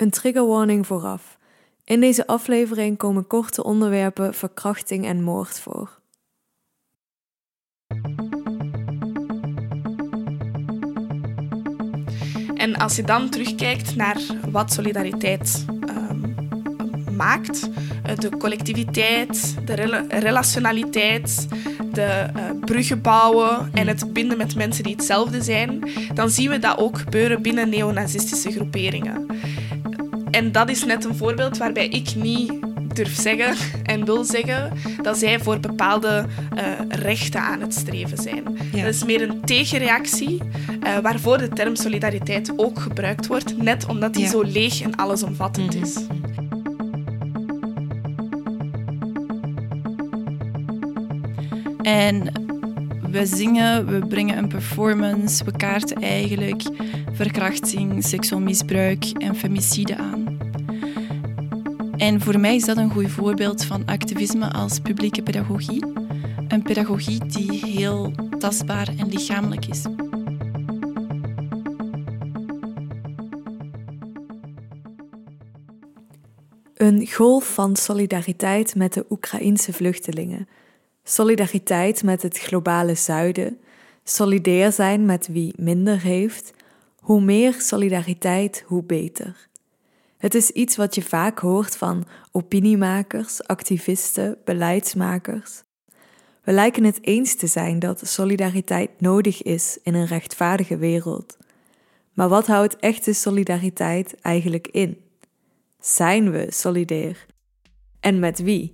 Een triggerwarning vooraf. In deze aflevering komen korte onderwerpen verkrachting en moord voor. En als je dan terugkijkt naar wat solidariteit um, maakt, eh, de collectiviteit, de rela relationaliteit, de uh, bruggen bouwen en het binden met mensen die hetzelfde zijn, dan zien we dat ook gebeuren binnen neonazistische groeperingen. En dat is net een voorbeeld waarbij ik niet durf zeggen en wil zeggen dat zij voor bepaalde uh, rechten aan het streven zijn. Ja. Dat is meer een tegenreactie uh, waarvoor de term solidariteit ook gebruikt wordt, net omdat die ja. zo leeg en allesomvattend mm -hmm. is. En we zingen, we brengen een performance, we kaarten eigenlijk verkrachting, seksueel misbruik en femicide aan. En voor mij is dat een goed voorbeeld van activisme als publieke pedagogie. Een pedagogie die heel tastbaar en lichamelijk is. Een golf van solidariteit met de Oekraïense vluchtelingen. Solidariteit met het globale zuiden. Solidair zijn met wie minder heeft. Hoe meer solidariteit, hoe beter. Het is iets wat je vaak hoort van opiniemakers, activisten, beleidsmakers. We lijken het eens te zijn dat solidariteit nodig is in een rechtvaardige wereld. Maar wat houdt echte solidariteit eigenlijk in? Zijn we solidair? En met wie?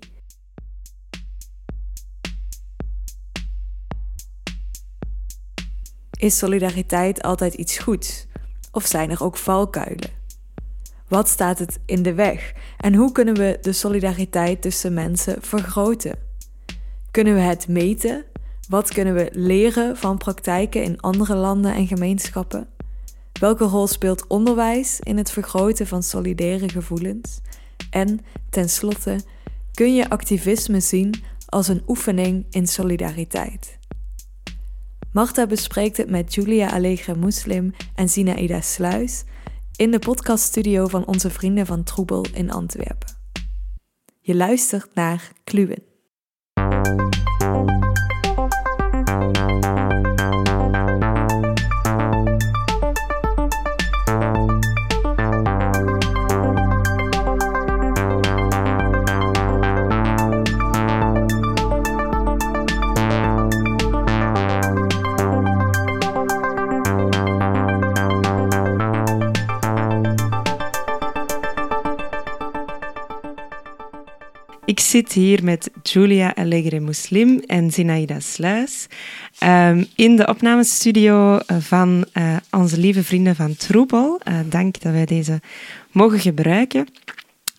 Is solidariteit altijd iets goeds? Of zijn er ook valkuilen? Wat staat het in de weg? En hoe kunnen we de solidariteit tussen mensen vergroten? Kunnen we het meten? Wat kunnen we leren van praktijken in andere landen en gemeenschappen? Welke rol speelt onderwijs in het vergroten van solidaire gevoelens? En tenslotte, kun je activisme zien als een oefening in solidariteit? Marta bespreekt het met Julia Allegre Muslim en Zinaida Sluis in de podcaststudio van onze vrienden van Troebel in Antwerpen. Je luistert naar Kluwen. Zit hier met Julia Allegre Muslim en Zinaida Sluis um, in de opnamestudio eh, van uh, onze lieve vrienden van Troebel. Uh, dank dat wij deze mogen gebruiken.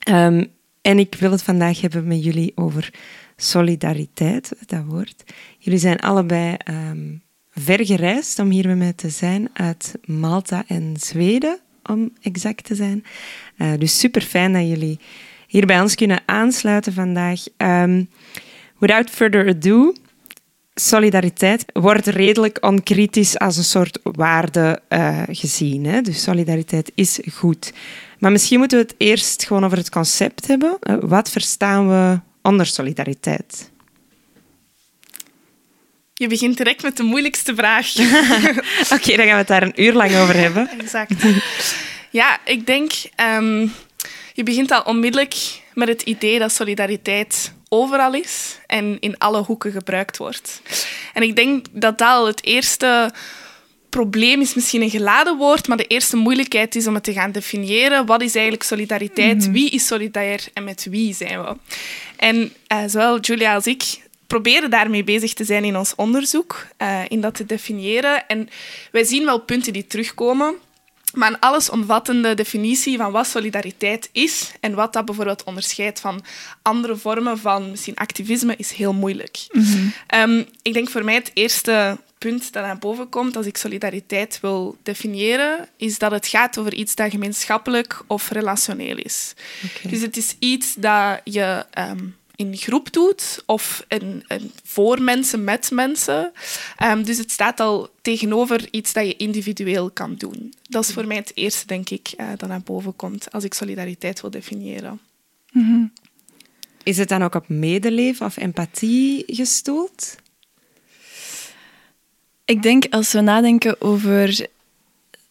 Um, en ik wil het vandaag hebben met jullie over solidariteit, dat woord. Jullie zijn allebei um, ver gereisd om hier met mij te zijn uit Malta en Zweden, om exact te zijn. Uh, dus super fijn dat jullie hier bij ons kunnen aansluiten vandaag. Um, without further ado, solidariteit wordt redelijk onkritisch als een soort waarde uh, gezien. Hè? Dus solidariteit is goed. Maar misschien moeten we het eerst gewoon over het concept hebben. Uh, wat verstaan we onder solidariteit? Je begint direct met de moeilijkste vraag. Oké, okay, dan gaan we het daar een uur lang over hebben. Exact. Ja, ik denk um, je begint al onmiddellijk met het idee dat solidariteit overal is en in alle hoeken gebruikt wordt. En ik denk dat dat al het eerste probleem is misschien een geladen woord, maar de eerste moeilijkheid is om het te gaan definiëren. Wat is eigenlijk solidariteit? Mhm. Wie is solidair en met wie zijn we? En uh, zowel Julia als ik proberen daarmee bezig te zijn in ons onderzoek, uh, in dat te definiëren. En wij zien wel punten die terugkomen. Maar een allesomvattende definitie van wat solidariteit is en wat dat bijvoorbeeld onderscheidt van andere vormen van misschien activisme is heel moeilijk. Mm um, ik denk voor mij het eerste punt dat naar boven komt als ik solidariteit wil definiëren, is dat het gaat over iets dat gemeenschappelijk of relationeel is. Okay. Dus het is iets dat je um, in groep doet of een, een voor mensen met mensen. Ehm, dus het staat al tegenover iets dat je individueel kan doen. Dat is voor mij het eerste, denk ik, uh, dat naar boven komt als ik solidariteit wil definiëren. Mhm. Is het dan ook op medeleven of empathie gestoeld? Ik denk als we nadenken over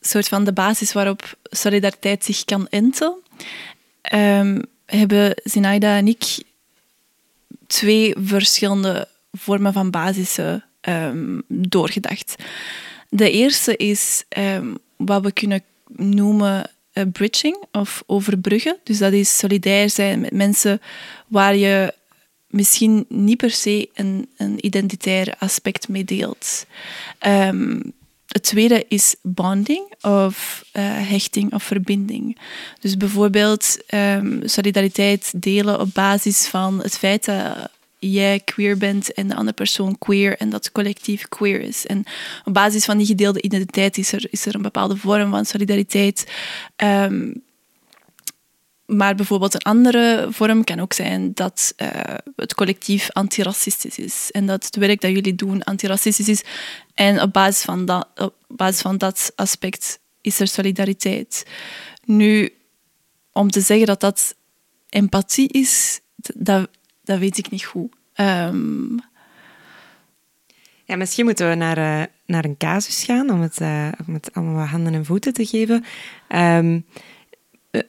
soort van de basis waarop solidariteit zich kan inten, um, hebben Zinaida en ik twee verschillende vormen van basissen um, doorgedacht. De eerste is um, wat we kunnen noemen uh, bridging of overbruggen. Dus dat is solidair zijn met mensen waar je misschien niet per se een, een identitair aspect mee deelt. Um, het tweede is bonding of uh, hechting of verbinding. Dus bijvoorbeeld um, solidariteit delen op basis van het feit dat jij queer bent en de andere persoon queer en dat collectief queer is. En op basis van die gedeelde identiteit is er, is er een bepaalde vorm van solidariteit. Um, maar bijvoorbeeld een andere vorm kan ook zijn dat uh, het collectief antiracistisch is. En dat het werk dat jullie doen antiracistisch is. En op basis van dat, op basis van dat aspect is er solidariteit. Nu, om te zeggen dat dat empathie is, dat, dat weet ik niet goed. Um... Ja, misschien moeten we naar, uh, naar een casus gaan om het, uh, om het allemaal handen en voeten te geven. Um,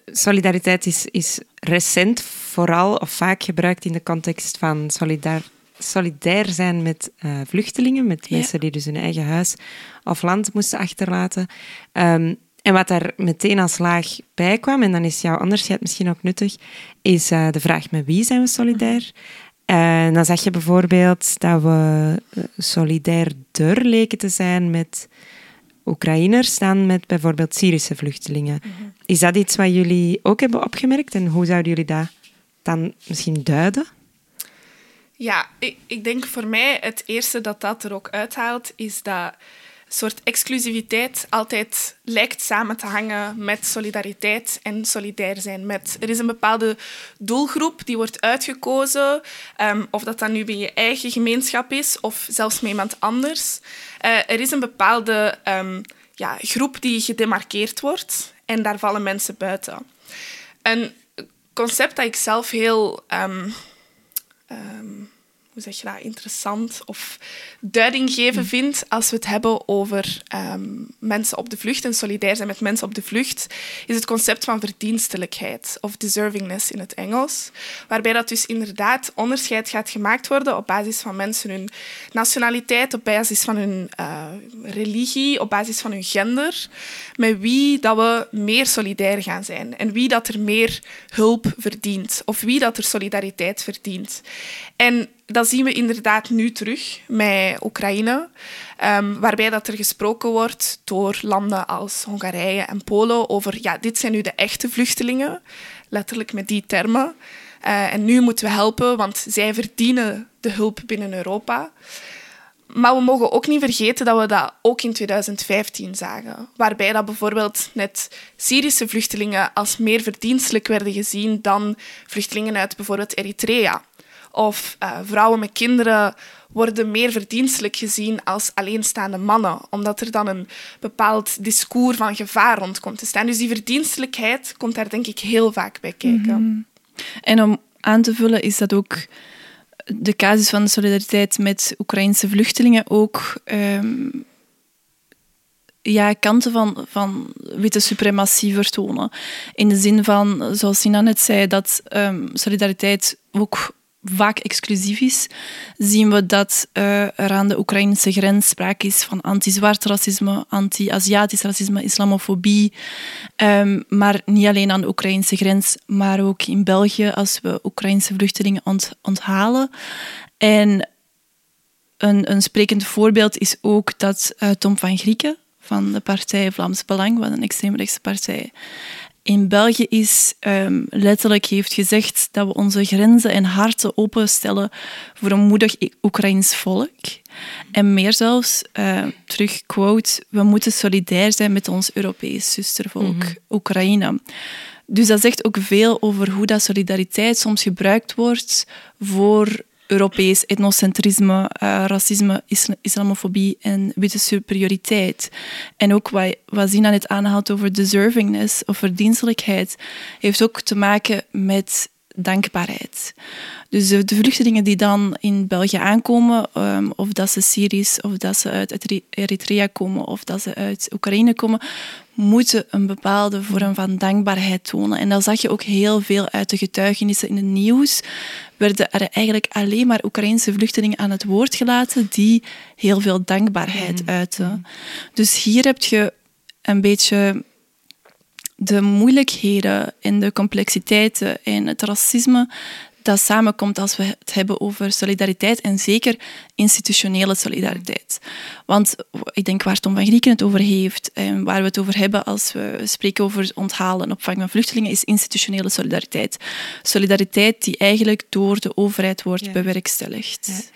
solidariteit is, is recent vooral of vaak gebruikt in de context van solidair, solidair zijn met uh, vluchtelingen, met mensen die dus hun eigen huis of land moesten achterlaten. Um, en wat daar meteen als laag bij kwam, en dan is jouw onderscheid misschien ook nuttig, is uh, de vraag met wie zijn we solidair? En dan zag je bijvoorbeeld dat we solidairder leken te zijn met Oekraïners dan met bijvoorbeeld Syrische vluchtelingen. Mhm. Is dat iets wat jullie ook hebben opgemerkt en hoe zouden jullie dat dan misschien duiden? Ja, ik, ik denk voor mij het eerste dat dat er ook uithaalt, is dat soort exclusiviteit altijd lijkt samen te hangen met solidariteit en solidair zijn met. Er is een bepaalde doelgroep die wordt uitgekozen, um, of dat dan nu bij je eigen gemeenschap is of zelfs met iemand anders. Uh, er is een bepaalde um, ja, groep die gedemarkeerd wordt en daar vallen mensen buiten. Een concept dat ik zelf heel um, hoe zeg je dat, interessant of duiding geven mm. vind als we het hebben over ehm, mensen op de vlucht en solidair zijn met mensen op de vlucht, is het concept van verdienstelijkheid of deservingness in het Engels. Waarbij dat dus inderdaad onderscheid gaat gemaakt worden op basis van mensen hun nationaliteit, op basis van hun uh, religie, op basis van hun gender, met wie dat we meer solidair gaan zijn en wie dat er meer hulp verdient of wie dat er solidariteit verdient. En dat zien we inderdaad nu terug met Oekraïne, um, waarbij dat er gesproken wordt door landen als Hongarije en Polen over ja, dit zijn nu de echte vluchtelingen, letterlijk met die termen. Uh, en nu moeten we helpen, want zij verdienen de hulp binnen Europa. Maar we mogen ook niet vergeten dat we dat ook in 2015 zagen. Waarbij dat bijvoorbeeld net Syrische vluchtelingen als meer verdienstelijk werden gezien dan vluchtelingen uit bijvoorbeeld Eritrea. Of uh, vrouwen met kinderen worden meer verdienstelijk gezien als alleenstaande mannen, omdat er dan een bepaald discours van gevaar rond komt te staan. Dus die verdienstelijkheid komt daar denk ik heel vaak bij kijken. Mm En om aan te vullen is dat ook de casus van de solidariteit met Oekraïnse vluchtelingen ook um, ja, kanten van, van witte suprematie vertonen. In de zin van, zoals Sina net zei, dat um, solidariteit ook vaak exclusief is, zien we dat uh, er aan de Oekraïnse grens sprake is van anti-zwart racisme, anti-Aziatisch racisme, islamofobie. Um, maar niet alleen aan de Oekraïnse grens, maar ook in België als we Oekraïnse vluchtelingen ont onthalen. En een, een sprekend voorbeeld is ook dat uh, Tom van Grieken van de partij Vlaams Belang, wat een extreemrechtse partij in België is, um, letterlijk heeft gezegd dat we onze grenzen en harten openstellen voor een moedig Oekraïns volk. En meer zelfs, uh, terug quote, we moeten solidair zijn met ons Europees zustervolk, mm Oekraïne. Dus dat zegt ook veel over hoe dat solidariteit soms gebruikt wordt voor Europees etnocentrisme, uh, racisme, islamofobie en witte superioriteit. En ook wat, wat Zina net aanhaalt over deservingness of verdienstelijkheid, heeft ook te maken met dankbaarheid. Dus de, vluchtelingen die dan in België aankomen, um, of dat ze Syrisch, of dat ze uit Eritrea komen, of dat ze uit Oekraïne komen, moeten een bepaalde vorm van dankbaarheid tonen. En dat zag je ook heel veel uit de getuigenissen in het nieuws. Werden er eigenlijk alleen maar Oekraïnse vluchtelingen aan het woord gelaten die heel veel dankbaarheid mm. uiten. Dus hier heb je een beetje de moeilijkheden en de complexiteiten en het racisme dat samenkomt als we het hebben over solidariteit en zeker institutionele solidariteit. Want ik denk waar Tom van Grieken het over heeft en waar we het over hebben als we spreken over onthalen en opvang van vluchtelingen, is institutionele solidariteit. Solidariteit die eigenlijk door de overheid wordt bewerkstelligd.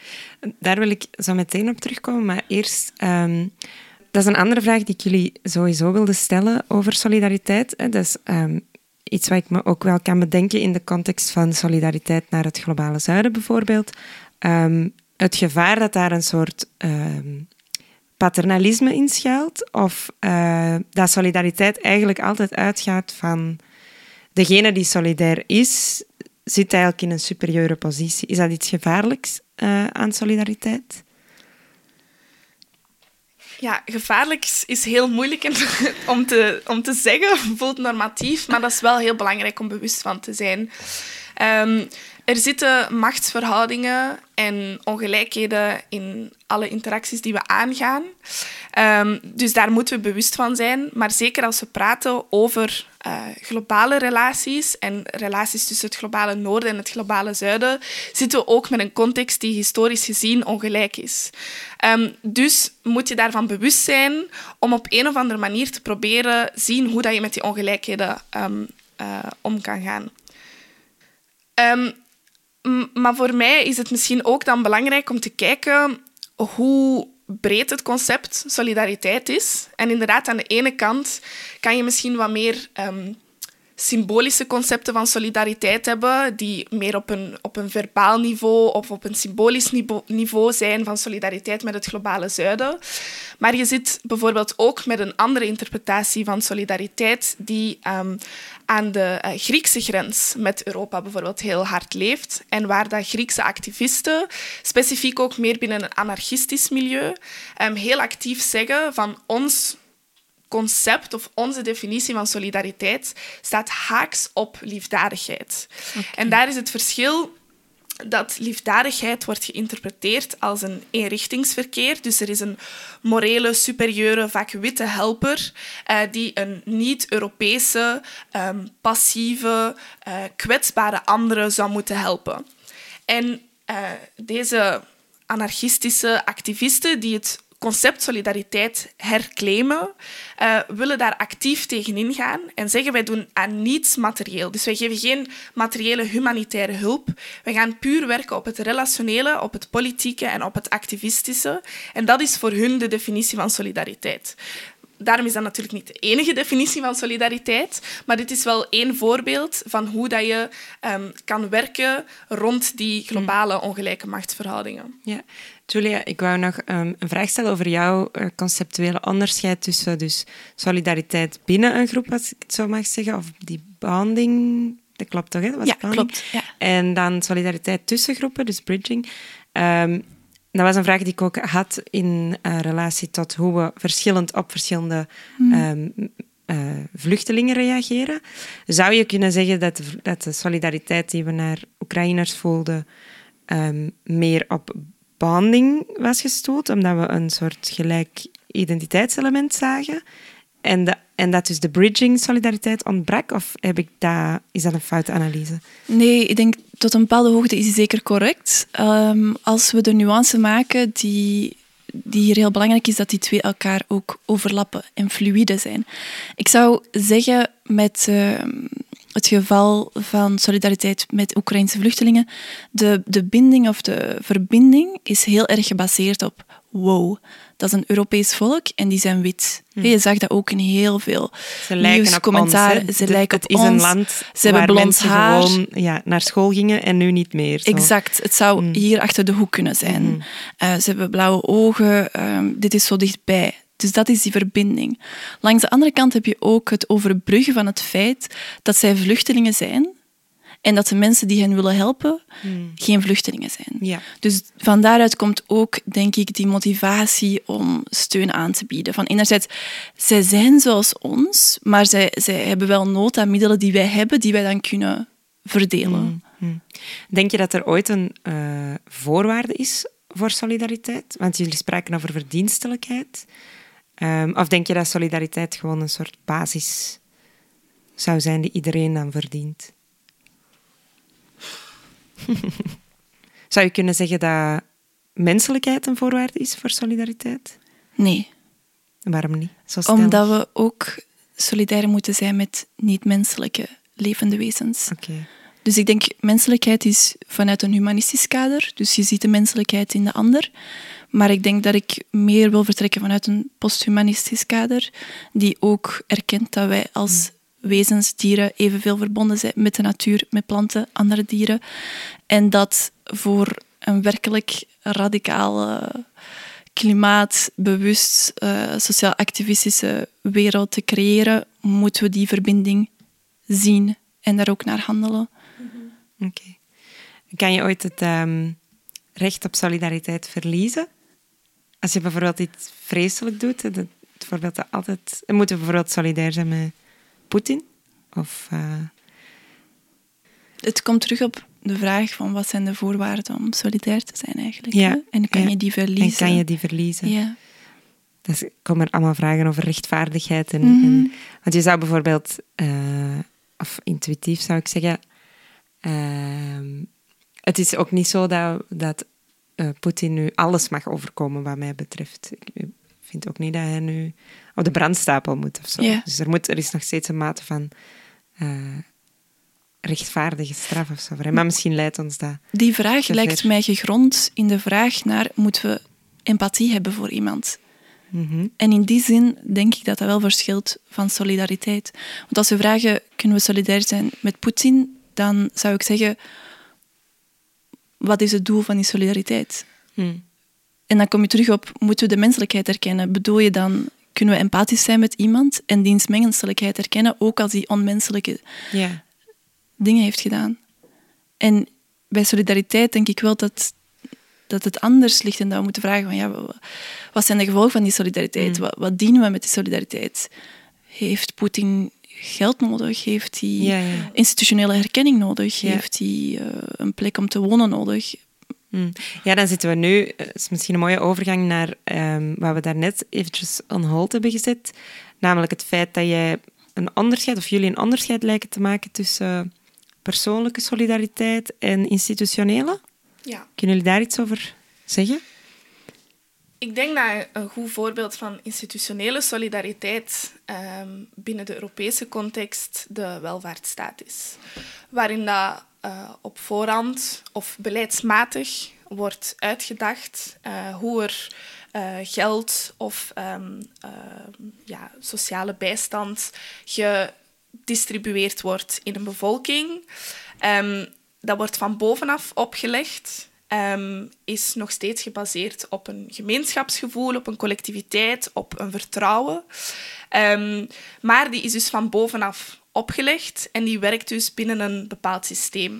Daar wil ik zo meteen op terugkomen, maar eerst... Ehm, dat is een andere vraag die ik jullie sowieso wilde stellen over solidariteit. Dat is ehm, iets wat ik me ook wel kan bedenken in de context van solidariteit naar het globale zuiden bijvoorbeeld. Ehm, het gevaar dat daar een soort um, paternalisme in schuilt, of uh, dat solidariteit eigenlijk altijd uitgaat van degene die solidair is, zit eigenlijk in een superieure positie. Is dat iets gevaarlijks uh, aan solidariteit? Ja, gevaarlijk is heel moeilijk om te, om te zeggen, voelt normatief, maar dat is wel heel belangrijk om bewust van te zijn. Um, er zitten machtsverhoudingen en ongelijkheden in alle interacties die we aangaan. Um, dus daar moeten we bewust van zijn. Maar zeker als we praten over uh, globale relaties en relaties tussen het globale noorden en het globale zuiden, zitten we ook met een context die historisch gezien ongelijk is. Um, dus moet je daarvan bewust zijn om op een of andere manier te proberen zien hoe dat je met die ongelijkheden um, uh, om kan gaan. Maar voor mij is het misschien ook dan belangrijk om te kijken hoe breed het concept solidariteit is. En inderdaad, aan de ene kant kan je misschien wat meer um, symbolische concepten van solidariteit hebben, die meer op een, op een verbaal niveau of op een symbolisch niveau zijn van solidariteit met het globale zuiden. Maar je zit bijvoorbeeld ook met een andere interpretatie van solidariteit die um, aan de uh, Griekse grens met Europa bijvoorbeeld heel hard leeft. En waar dat Griekse activisten, specifiek ook meer binnen een anarchistisch milieu, um, heel actief zeggen van ons concept of onze definitie van solidariteit staat haaks op liefdadigheid. En daar is het verschil dat liefdadigheid wordt geïnterpreteerd als een eenrichtingsverkeer. Dus er is een morele, superieure, vaak witte helper uh, die een niet-Europese, um, passieve, uh, kwetsbare andere zou moeten helpen. En uh, deze anarchistische activisten die het concept solidariteit herclaimen, uh, willen daar actief tegen ingaan en zeggen wij doen aan niets materieel. Dus wij geven geen materiële humanitaire hulp. Wij gaan puur werken op het relationele, op het politieke en op het activistische. En dat is voor hun de definitie van solidariteit daarom is dat natuurlijk niet de enige definitie van solidariteit, maar dit is wel één voorbeeld van hoe dat je um, kan werken rond die globale ongelijke machtsverhoudingen. Ja. Julia, ik wou nog um, een vraag stellen over jouw uh, conceptuele onderscheid tussen dus solidariteit binnen een groep, als ik het zo mag zeggen, of die bonding, dat klopt toch? Hè? Dat ja, klopt. Ja. En dan solidariteit tussen groepen, dus bridging. Um, dat was een vraag die ik ook had in uh, relatie tot hoe we verschillend op verschillende um, uh, vluchtelingen reageren. Zou je kunnen zeggen dat de, dat de solidariteit die we naar Oekraïners voelden meer op bonding was gestoeld, omdat we een soort gelijk identiteitselement zagen? En, de, en dat dus de bridging solidariteit ontbrak? Of heb ik dat, is dat een foute analyse? Nee, ik denk tot een bepaalde hoogte is die zeker correct. Um, als we de nuance maken die, die hier heel belangrijk is, dat die twee elkaar ook overlappen en fluïde zijn. Ik zou zeggen met... Uh, het geval van solidariteit met Oekraïnse vluchtelingen, de, de binding of de verbinding is heel erg gebaseerd op wow, dat is een Europees volk en die zijn wit. Hm. Je zag dat ook in heel veel Ze lijken op ons. Ze Het- lijken het op is een land Ze waar hebben blond mensen haar. gewoon ja, naar school gingen en nu niet meer. Zo. Exact, het zou Mm. hier achter de hoek kunnen zijn. Mhm. Eh, ze hebben blauwe ogen, ehm, dit is zo dichtbij. Dus dat is die verbinding. Langs de andere kant heb je ook het overbruggen van het feit dat zij vluchtelingen zijn en dat de mensen die hen willen helpen Mm. geen vluchtelingen zijn. Ja. Dus van daaruit komt ook, denk ik, die motivatie om steun aan te bieden. Van enerzijds, zij zijn zoals ons, maar zij, zij hebben wel nood aan middelen die wij hebben, die wij dan kunnen verdelen. Mm. Denk je dat er ooit een eh, voorwaarde is voor solidariteit? Want jullie spraken over verdienstelijkheid. Ehm, of denk je dat solidariteit gewoon een soort basis zou zijn die iedereen dan verdient? zou je kunnen zeggen dat menselijkheid een voorwaarde is voor solidariteit? Nee, Waarom niet? Omdat we ook solidair moeten zijn met niet-menselijke levende wezens. Oké. Dus ik denk, menselijkheid is vanuit een humanistisch kader. Dus je ziet de menselijkheid in de ander. Maar ik denk dat ik meer wil vertrekken vanuit een posthumanistisch kader, die ook erkent dat wij als wezens, dieren, evenveel verbonden zijn met de natuur, met planten, andere dieren. En dat voor een werkelijk radicale, klimaatbewust, eh, sociaal-activistische wereld te creëren, moeten we die verbinding zien en daar ook naar handelen. Oké. Kan je ooit het ehm, recht op solidariteit verliezen? Als je bijvoorbeeld iets vreselijk doet, dat, bijvoorbeeld dat altijd... Dan moeten we bijvoorbeeld solidair zijn met Poetin? Of... eh, Het komt terug op de vraag van wat zijn de voorwaarden om solidair te zijn eigenlijk. Ja, hè? En kan ja. je die verliezen? en kan je die verliezen? Ja. Dus komen er allemaal vragen over rechtvaardigheid. En, Mhm. en- want je zou bijvoorbeeld, eh, of intuïtief zou ik zeggen, ehm, het is ook niet zo dat, dat eh, Poetin nu alles mag overkomen wat mij betreft. Ik vind ook niet dat hij nu op de brandstapel moet of zo. Dus er, moet, er is nog steeds een mate van eh, rechtvaardige straf of zo. Maar misschien leidt ons dat. Die vraag lijkt ver. mij gegrond in de vraag naar moeten we empathie hebben voor iemand? Mhm. En in die zin denk ik dat dat wel verschilt van solidariteit. Want als we vragen, kunnen we solidair zijn met Poetin, dan zou ik zeggen, wat is het doel van die solidariteit? Hm. En dan kom je terug op, moeten we de menselijkheid erkennen? Bedoel je dan, kunnen we empathisch zijn met iemand en diens menselijkheid erkennen, ook als die onmenselijke Ja. dingen heeft gedaan? En bij solidariteit denk ik wel dat, dat het anders ligt en dat we moeten vragen van, ja, wa- wat zijn de gevolgen van die solidariteit? Mm. Wat, wat dienen we met die solidariteit? Heeft Poetin geld nodig? Heeft hij Ja, ja. institutionele herkenning nodig? Ja. Heeft hij eh, een plek om te wonen nodig? Hm. Ja, dan zitten we nu. eh, Het is misschien een mooie overgang naar ehm, wat we daarnet eventjes on hold hebben gezet. Namelijk het feit dat jij een onderscheid, of jullie een onderscheid lijken te maken tussen persoonlijke solidariteit en institutionele. Ja. Kunnen jullie daar iets over zeggen? Ik denk dat een goed voorbeeld van institutionele solidariteit ehm, binnen de Europese context de welvaartsstaat is. Waarin dat eh, op voorhand of beleidsmatig wordt uitgedacht eh, hoe er eh, geld of ehm, ja, sociale bijstand gedistribueerd wordt in een bevolking. Ehm, dat wordt van bovenaf opgelegd ehm, is nog steeds gebaseerd op een gemeenschapsgevoel, op een collectiviteit, op een vertrouwen. Ehm, maar die is dus van bovenaf opgelegd en die werkt dus binnen een bepaald systeem.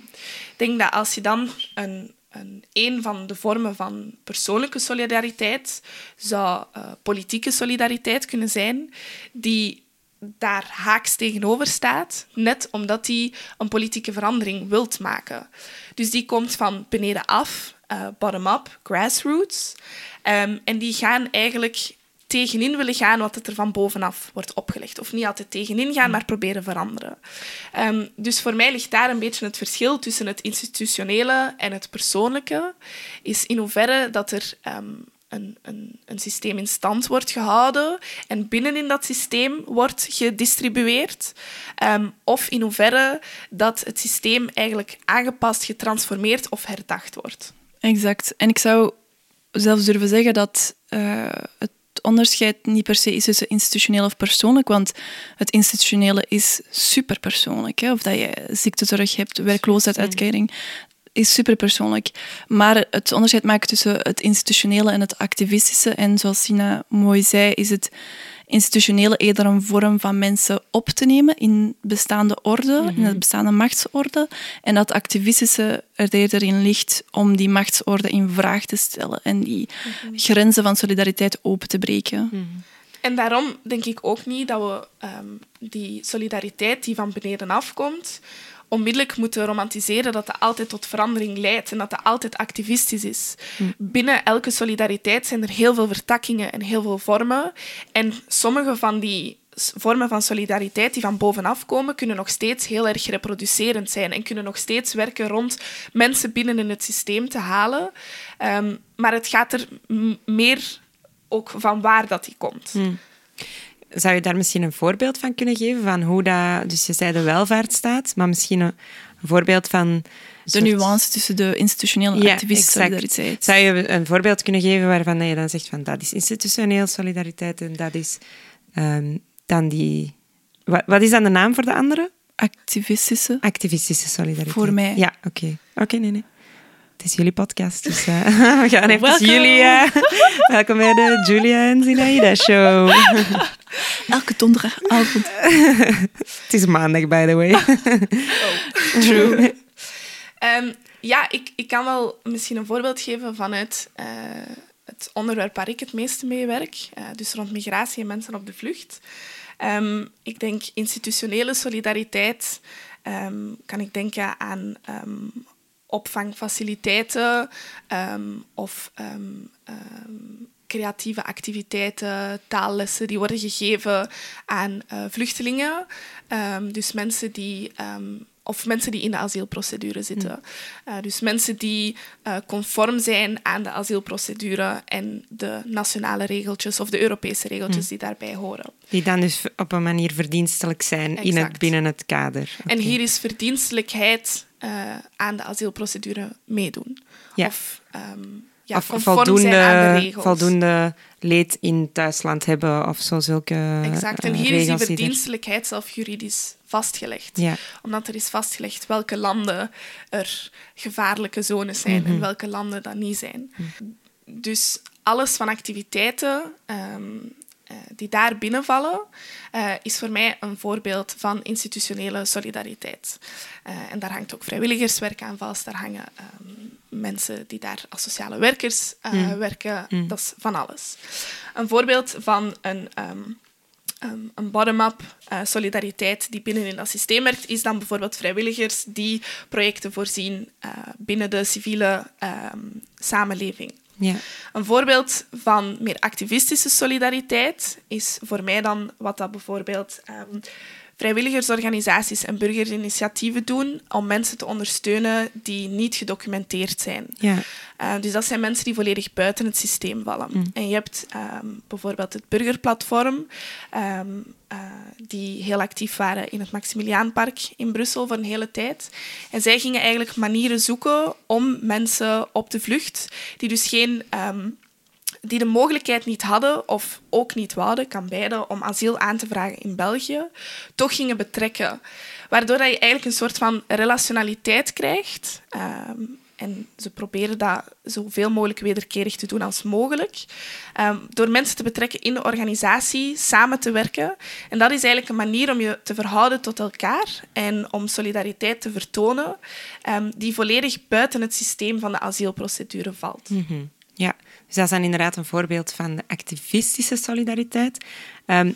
Ik denk dat als je dan een, een, van de vormen van persoonlijke solidariteit zou eh, politieke solidariteit kunnen zijn, die daar haaks tegenover staat, net omdat die een politieke verandering wilt maken. Dus die komt van beneden af, eh, bottom-up, grassroots. Ehm, en die gaan eigenlijk tegenin willen gaan wat het er van bovenaf wordt opgelegd. Of niet altijd tegenin gaan, maar proberen veranderen. Ehm, dus voor mij ligt daar een beetje het verschil tussen het institutionele en het persoonlijke. Is in hoeverre dat er ehm, een, een, een systeem in stand wordt gehouden en binnenin dat systeem wordt gedistribueerd. Ehm, of in hoeverre dat het systeem eigenlijk aangepast, getransformeerd of herdacht wordt. Exact. En ik zou zelfs durven zeggen dat uh, het onderscheid niet per se is tussen institutioneel of persoonlijk, want het institutionele is superpersoonlijk. Hè? Of dat je ziektezorg hebt, werkloosheidsuitkering, is superpersoonlijk. Maar het onderscheid maken tussen het institutionele en het activistische, en zoals Sina mooi zei, is het institutionele eerder een vorm van mensen op te nemen in bestaande orde, in Mhm. het bestaande machtsorde. En dat activistische er eerder in ligt om die machtsorde in vraag te stellen en die Mhm. grenzen van solidariteit open te breken. En daarom denk ik ook niet dat we ehm, die solidariteit die van beneden afkomt, onmiddellijk moeten romantiseren dat dat altijd tot verandering leidt en dat dat altijd activistisch is. Binnen elke solidariteit zijn er heel veel vertakkingen en heel veel vormen. En sommige van die vormen van solidariteit die van bovenaf komen, kunnen nog steeds heel erg reproducerend zijn en kunnen nog steeds werken rond mensen binnen in het systeem te halen. Ehm, maar het gaat er meer ook van waar dat die komt. Zou je daar misschien een voorbeeld van kunnen geven? Van hoe dat, dus je zei de welvaartsstaat, maar misschien een, een voorbeeld van... De nuance tussen de institutionele en Ja, activistische solidariteit. Zou je een voorbeeld kunnen geven waarvan je dan zegt van dat is institutioneel solidariteit en dat is ehm, dan die... Wat, wat is dan de naam voor de andere? Activistische. Activistische solidariteit. Voor mij. Ja, oké. Oké, nee, nee. Het is jullie podcast, dus eh, we gaan even Welkom. jullie... eh, welkom bij de Julia en Zinaida show. Elke donderdagavond. Het is maandag, by the way. True. Ehm, ja, ik, ik kan wel misschien een voorbeeld geven vanuit eh, het onderwerp waar ik het meeste mee werk. eh, dus rond migratie en mensen op de vlucht. Ehm, ik denk institutionele solidariteit. ehm, kan ik denken aan opvangfaciliteiten of creatieve activiteiten, taallessen die worden gegeven aan eh, vluchtelingen. Ehm, dus mensen die, ehm, of mensen die in de asielprocedure zitten. Eh, dus mensen die eh, conform zijn aan de asielprocedure en de nationale regeltjes of de Europese regeltjes die daarbij horen. Die dan dus op een manier verdienstelijk zijn in het, binnen het kader. En hier is verdienstelijkheid aan de asielprocedure meedoen. Ja. Of, ehm, ja, of conform zijn aan de voldoende, regels. voldoende leed in thuisland hebben of zo, zulke Exact. En eh, hier is die er- verdienstelijkheid zelf juridisch vastgelegd. Ja. Omdat er is vastgelegd welke landen er gevaarlijke zones zijn en welke landen dat niet zijn. Dus alles van activiteiten ehm, eh, die daar binnenvallen, eh, is voor mij een voorbeeld van institutionele solidariteit. En daar hangt ook vrijwilligerswerk aan vast. Daar hangen ehm, mensen die daar als sociale werkers eh, werken. Dat is van alles. Een voorbeeld van een... ehm, een bottom-up eh, solidariteit die binnen in dat systeem werkt, is dan bijvoorbeeld vrijwilligers die projecten voorzien eh, binnen de civiele ehm, samenleving. Ja. Een voorbeeld van meer activistische solidariteit is voor mij dan wat dat bijvoorbeeld ehm, vrijwilligersorganisaties en burgerinitiatieven doen om mensen te ondersteunen die niet gedocumenteerd zijn. Ja. Uh, dus dat zijn mensen die volledig buiten het systeem vallen. En je hebt ehm, bijvoorbeeld het burgerplatform, ehm, eh, die heel actief waren in het Maximiliaanpark in Brussel voor een hele tijd. En zij gingen eigenlijk manieren zoeken om mensen op de vlucht, die dus geen... ehm, die de mogelijkheid niet hadden, of ook niet wouden, kan beide, om asiel aan te vragen in België, toch gingen betrekken. Waardoor dat je eigenlijk een soort van relationaliteit krijgt. Ehm, en ze proberen dat zoveel mogelijk wederkerig te doen als mogelijk. Ehm, door mensen te betrekken in de organisatie, samen te werken. En dat is eigenlijk een manier om je te verhouden tot elkaar en om solidariteit te vertonen, ehm, die volledig buiten het systeem van de asielprocedure valt. Mhm. Ja, dus dat is dan inderdaad een voorbeeld van de activistische solidariteit. Ehm,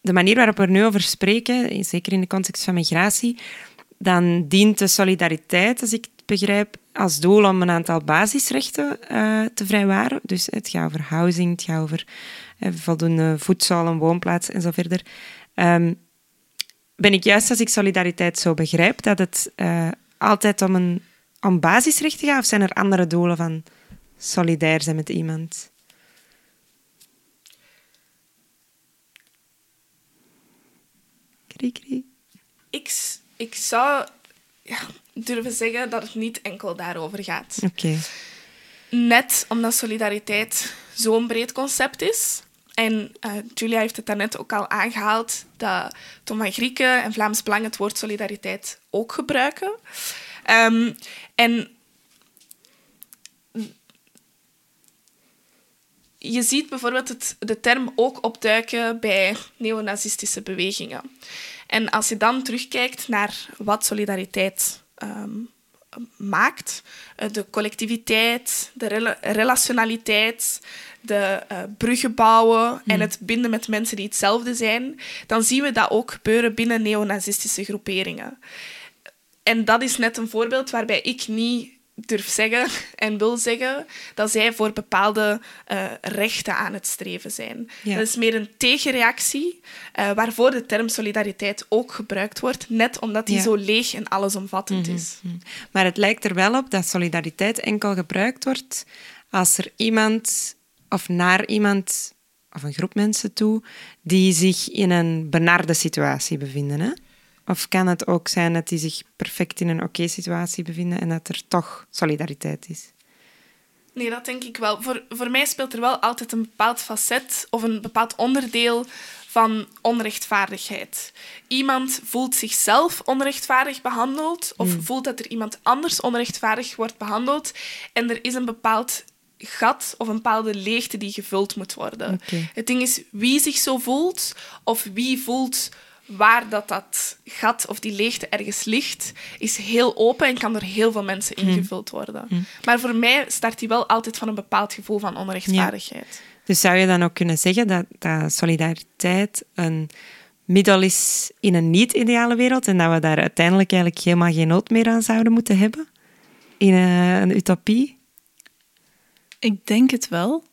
de manier waarop we er nu over spreken, zeker in de context van migratie, dan dient de solidariteit, als ik het begrijp, als doel om een aantal basisrechten eh, te vrijwaren. Dus het gaat over housing, het gaat over eh, voldoende voedsel, een woonplaats en zo verder. Ehm, ben ik juist als ik solidariteit zo begrijp, dat het eh, altijd om, een, om basisrechten gaat? Of zijn er andere doelen van solidair zijn met iemand? Krie, krie. Ik, ik zou ja, durven zeggen dat het niet enkel daarover gaat. Oké. net omdat solidariteit zo'n breed concept is. En uh, Julia heeft het daarnet ook al aangehaald dat Tom van Grieken en Vlaams Belang het woord solidariteit ook gebruiken. Um, en je ziet bijvoorbeeld het, de term ook opduiken bij neonazistische bewegingen. En als je dan terugkijkt naar wat solidariteit um, maakt, eh, de collectiviteit, de relationaliteit, de uh, bruggen bouwen en hmm. het binden met mensen die hetzelfde zijn, dan zien we dat ook gebeuren binnen neonazistische groeperingen. En dat is net een voorbeeld waarbij ik niet durf zeggen en wil zeggen dat zij voor bepaalde uh, rechten aan het streven zijn. Dat is meer een tegenreactie uh, waarvoor de term solidariteit ook gebruikt wordt, net omdat die zo leeg en allesomvattend mhm, is. Mhm. Maar het lijkt er wel op dat solidariteit enkel gebruikt wordt als er iemand of naar iemand of een groep mensen toe die zich in een benarde situatie bevinden. Hè? Of kan het ook zijn dat die zich perfect in een oké-situatie bevinden en dat er toch solidariteit is? Nee, dat denk ik wel. Voor, voor mij speelt er wel altijd een bepaald facet of een bepaald onderdeel van onrechtvaardigheid. Iemand voelt zichzelf onrechtvaardig behandeld of hmm. voelt dat er iemand anders onrechtvaardig wordt behandeld en er is een bepaald gat of een bepaalde leegte die gevuld moet worden. Het ding is wie zich zo voelt of wie voelt waar dat, dat gat of die leegte ergens ligt, is heel open en kan door heel veel mensen hmm. ingevuld worden. Hmm. Maar voor mij start die wel altijd van een bepaald gevoel van onrechtvaardigheid. Dus zou je dan ook kunnen zeggen dat, dat solidariteit een middel is in een niet-ideale wereld en dat we daar uiteindelijk eigenlijk helemaal geen nood meer aan zouden moeten hebben? In een, een utopie? Ik denk het wel.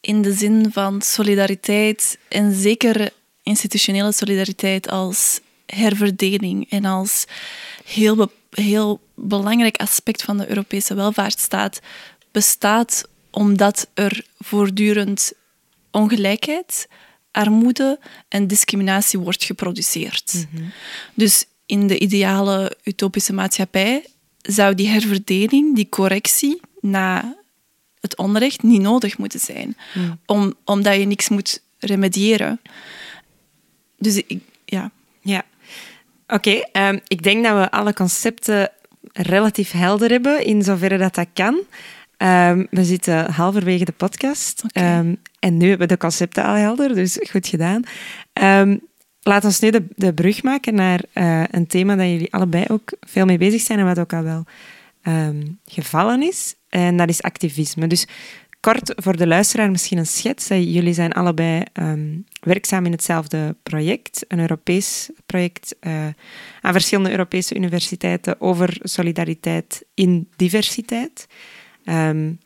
In de zin van solidariteit en zeker institutionele solidariteit als herverdeling en als heel, heel belangrijk aspect van de Europese welvaartsstaat bestaat omdat er voortdurend ongelijkheid, armoede en discriminatie wordt geproduceerd. Mhm. Dus in de ideale utopische maatschappij zou die herverdeling, die correctie na het onrecht niet nodig moeten zijn, mhm. om, omdat je niks moet remediëren. Dus ik, ja. Ja. Oké, ehm, ik denk dat we alle concepten relatief helder hebben, in zoverre dat dat kan. Ehm, we zitten halverwege de podcast. Ehm, en nu hebben we de concepten al helder, dus goed gedaan. laat ons nu de, de brug maken naar uh, een thema dat jullie allebei ook veel mee bezig zijn en wat ook al wel gevallen is. En dat is activisme. Dus kort voor de luisteraar misschien een schets. Jullie zijn allebei um, werkzaam in hetzelfde project, een Europees project uh, aan verschillende Europese universiteiten over solidariteit in diversiteit. Um,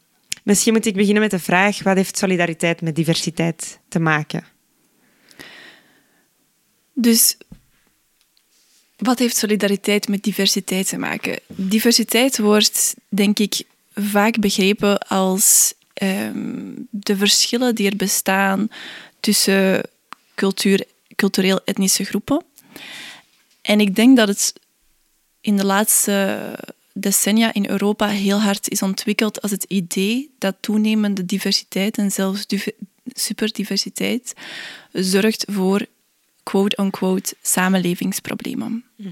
misschien moet ik beginnen met de vraag: wat heeft solidariteit met diversiteit te maken? Dus wat heeft solidariteit met diversiteit te maken? Diversiteit wordt, denk ik, vaak begrepen als Ehm, de verschillen die er bestaan tussen cultuur, cultureel-etnische groepen. En ik denk dat het in de laatste decennia in Europa heel hard is ontwikkeld als het idee dat toenemende diversiteit en zelfs superdiversiteit zorgt voor quote-unquote samenlevingsproblemen. Mhm.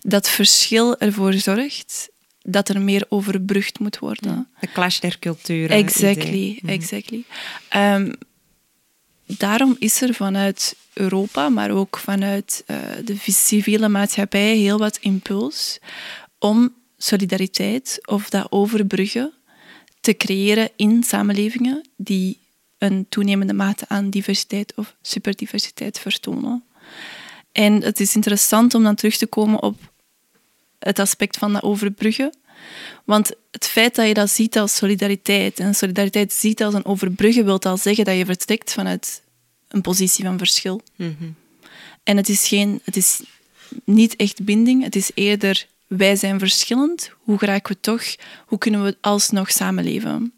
Dat verschil ervoor zorgt dat er meer overbrugd moet worden. De clash der culturen. Exactly, mhm. exactly. Um, daarom is er vanuit Europa, maar ook vanuit uh, de civiele maatschappij heel wat impuls om solidariteit of dat overbruggen te creëren in samenlevingen die een toenemende mate aan diversiteit of superdiversiteit vertonen. En het is interessant om dan terug te komen op het aspect van dat overbruggen. Want het feit dat je dat ziet als solidariteit en solidariteit ziet als een overbruggen, wil al zeggen dat je vertrekt vanuit een positie van verschil. Mhm. En het is, geen, het is niet echt binding, het is eerder wij zijn verschillend. Hoe geraken we toch? Hoe kunnen we alsnog samenleven?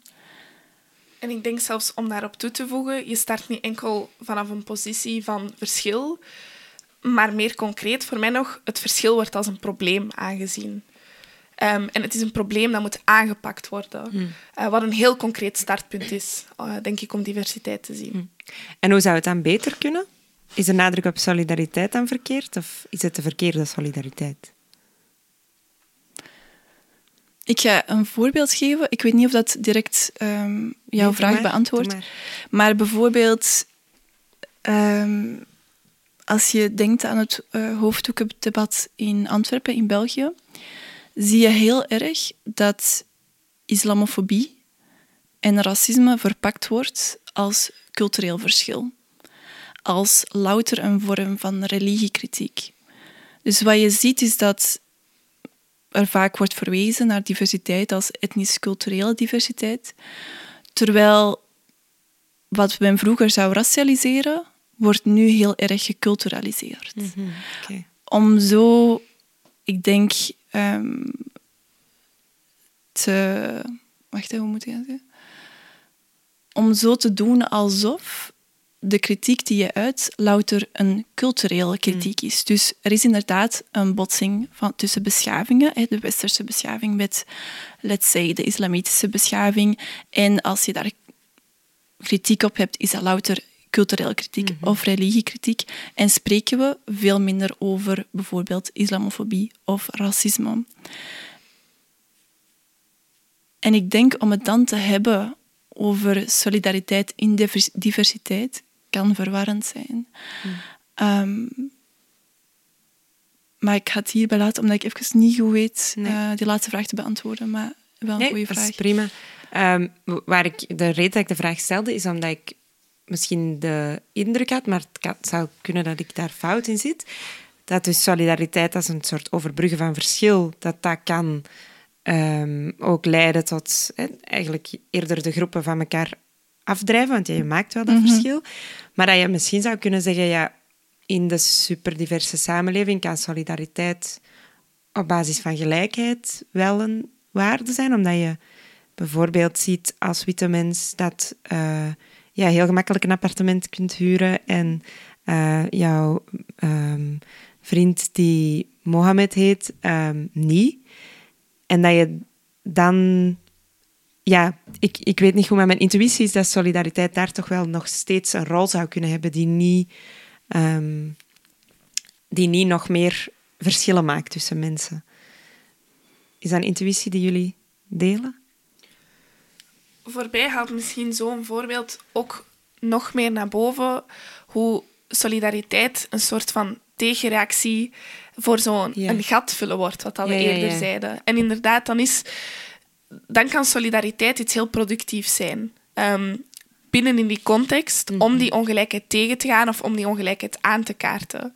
En ik denk zelfs om daarop toe te voegen, je start niet enkel vanaf een positie van verschil, maar meer concreet voor mij nog, het verschil wordt als een probleem aangezien. Ehm, en het is een probleem dat moet aangepakt worden. Hmm. Eh, wat een heel concreet startpunt is, eh, denk ik, om diversiteit te zien. Hmm. En hoe zou het dan beter kunnen? Is de nadruk op solidariteit dan verkeerd? Of is het de verkeerde solidariteit? Ik ga een voorbeeld geven. Ik weet niet of dat direct ehm, jouw Nee, vraag maar, beantwoordt. maar. Maar bijvoorbeeld, ehm, als je denkt aan het uh, in Antwerpen, in België, zie je heel erg dat islamofobie en racisme verpakt wordt als cultureel verschil. Als louter een vorm van religiekritiek. Dus wat je ziet is dat er vaak wordt verwezen naar diversiteit als etnisch-culturele diversiteit, terwijl wat men vroeger zou racialiseren, wordt nu heel erg geculturaliseerd. Mm -hmm. okay. Om zo, ik denk, um, te... Wacht, hoe moet ik dat zeggen? Om zo te doen alsof de kritiek die je uit louter een culturele kritiek is. Dus er is inderdaad een botsing van, tussen beschavingen, de westerse beschaving met, let's say, de islamitische beschaving. En als je daar kritiek op hebt, is dat louter culturele kritiek mm -hmm. of religiekritiek. En spreken we veel minder over bijvoorbeeld islamofobie of racisme. En ik denk om het dan te hebben over solidariteit in diversiteit kan verwarrend zijn. Mm. Um, maar ik ga het hierbij laten, omdat ik even niet goed weet nee. uh, die laatste vraag te beantwoorden. Maar wel een nee, goede vraag. Dat is prima. Um, waar ik, de reden dat ik de vraag stelde, is omdat ik misschien de indruk had, maar het kan, zou kunnen dat ik daar fout in zit, dat dus solidariteit als een soort overbruggen van verschil, dat dat kan um, ook leiden tot hè, eigenlijk eerder de groepen van elkaar afdrijven, want je maakt wel dat Mhm. verschil. Maar dat je misschien zou kunnen zeggen, ja, in de superdiverse samenleving kan solidariteit op basis van gelijkheid wel een waarde zijn, omdat je bijvoorbeeld ziet als witte mens dat uh, je heel gemakkelijk een appartement kunt huren en uh, jouw um, vriend die Mohammed heet, um, niet. En dat je dan ja, ik, ik weet niet hoe, maar mijn intuïtie is dat solidariteit daar toch wel nog steeds een rol zou kunnen hebben die niet, um, die niet nog meer verschillen maakt tussen mensen. Is dat een intuïtie die jullie delen? Voorbij haalt misschien zo'n voorbeeld ook nog meer naar boven hoe solidariteit een soort van tegenreactie voor zo'n Ja. een gat vullen wordt, wat al we Ja, eerder ja. zeiden. En inderdaad, dan, is, dan kan solidariteit iets heel productiefs zijn. Ehm, binnen in die context, Mhm. om die ongelijkheid tegen te gaan of om die ongelijkheid aan te kaarten.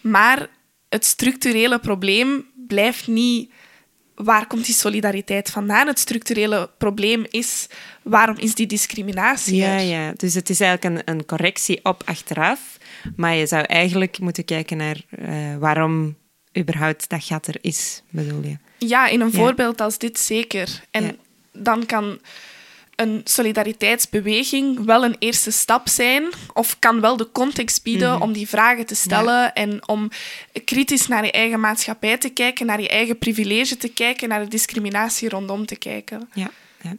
Maar het structurele probleem blijft niet waar komt die solidariteit vandaan. Het structurele probleem is waarom is die discriminatie Ja, er? ja. Dus het is eigenlijk een, een correctie op achteraf. Maar je zou eigenlijk moeten kijken naar eh, waarom überhaupt dat gat er is, bedoel je? Ja, in een Ja. voorbeeld als dit zeker. En Ja. dan kan een solidariteitsbeweging wel een eerste stap zijn, of kan wel de context bieden Mhm. om die vragen te stellen en om kritisch naar je eigen maatschappij te kijken, naar je eigen privilege te kijken, naar de discriminatie rondom te kijken. Ja. ja.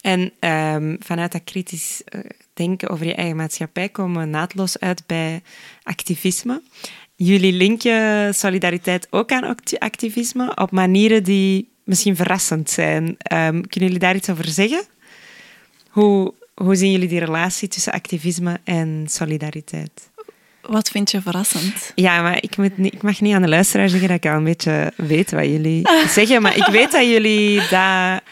En ehm, vanuit dat kritisch eh, denken over je eigen maatschappij komen we naadloos uit bij activisme. Jullie linken solidariteit ook aan acti- activisme op manieren die misschien verrassend zijn. Ehm, kunnen jullie daar iets over zeggen? Hoe, hoe zien jullie die relatie tussen activisme en solidariteit? Wat vind je verrassend? Ja, maar ik, moet niet, ik mag niet aan de luisteraar zeggen dat ik al een beetje weet wat jullie zeggen. Maar ik weet dat jullie dat...